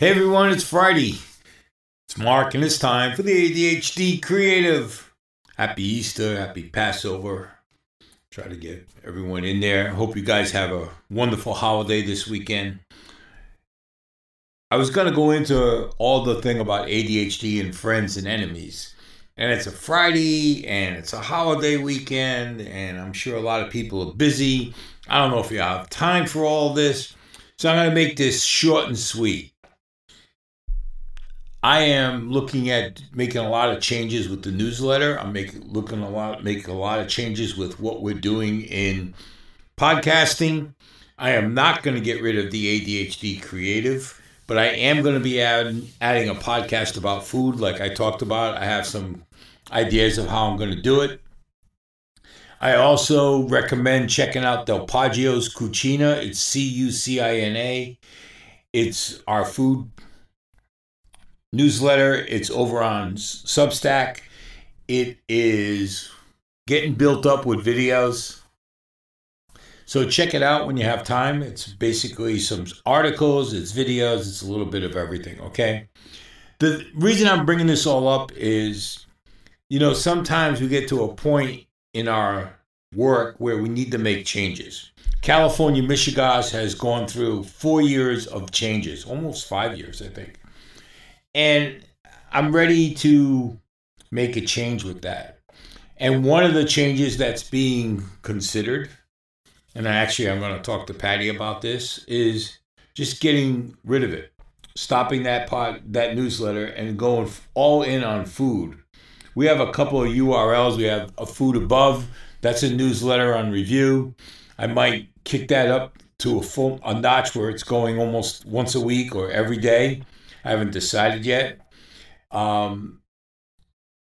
Hey everyone, it's Friday. It's Mark, and it's time for the ADHD Creative. Happy Easter, happy Passover. Try to get everyone in there. Hope you guys have a wonderful holiday this weekend. I was going to go into all the thing about ADHD and friends and enemies. And it's a Friday and it's a holiday weekend, and I'm sure a lot of people are busy. I don't know if you have time for all this. So I'm going to make this short and sweet. I am looking at making a lot of changes with the newsletter. I'm making looking a lot make a lot of changes with what we're doing in podcasting. I am not going to get rid of the ADHD creative, but I am going to be add, adding a podcast about food like I talked about. I have some ideas of how I'm going to do it. I also recommend checking out Del Paggio's Cucina. It's C U C I N A. It's our food newsletter. It's over on Substack. It is getting built up with videos. So check it out when you have time. It's basically some articles, it's videos, it's a little bit of everything, okay? The reason I'm bringing this all up is, you know, sometimes we get to a point in our work where we need to make changes. California, Michigas has gone through four years of changes, almost five years, I think and I'm ready to make a change with that. And one of the changes that's being considered, and actually I'm going to talk to Patti about this, is just getting rid of it, stopping that pod, that newsletter, and going all in on food. We have a couple of URLs. We have a food above. That's a newsletter on review. I might kick that up to a full a notch where it's going almost once a week or every day I haven't decided yet. Um,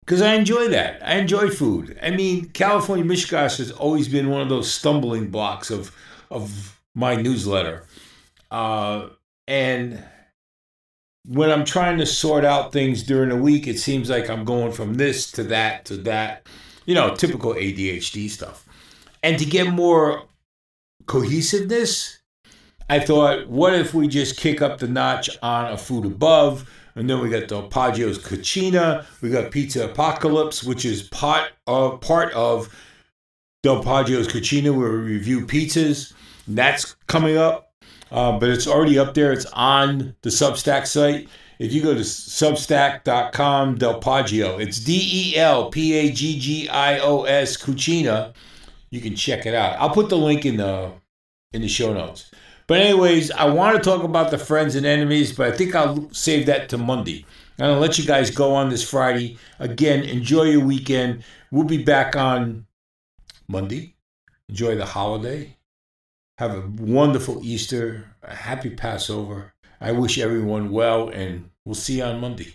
because I enjoy that. I enjoy food. I mean, California Mishkash has always been one of those stumbling blocks of of my newsletter. Uh, and when I'm trying to sort out things during the week, it seems like I'm going from this to that to that, you know, typical ADHD stuff. And to get more cohesiveness, I thought, what if we just kick up the notch on a food above? And then we got the Paggio's Cucina. We got Pizza Apocalypse, which is part of part of Del Paggio's Cucina, where we review pizzas. And that's coming up, uh, but it's already up there. It's on the Substack site. If you go to substack.com, Del Poggio, it's D E L P A G G I O S Cucina. You can check it out. I'll put the link in the in the show notes. But anyways, I want to talk about the friends and enemies, but I think I'll save that to Monday. I'm gonna let you guys go on this Friday. Again, enjoy your weekend. We'll be back on Monday. Enjoy the holiday. Have a wonderful Easter, a happy Passover. I wish everyone well, and we'll see you on Monday.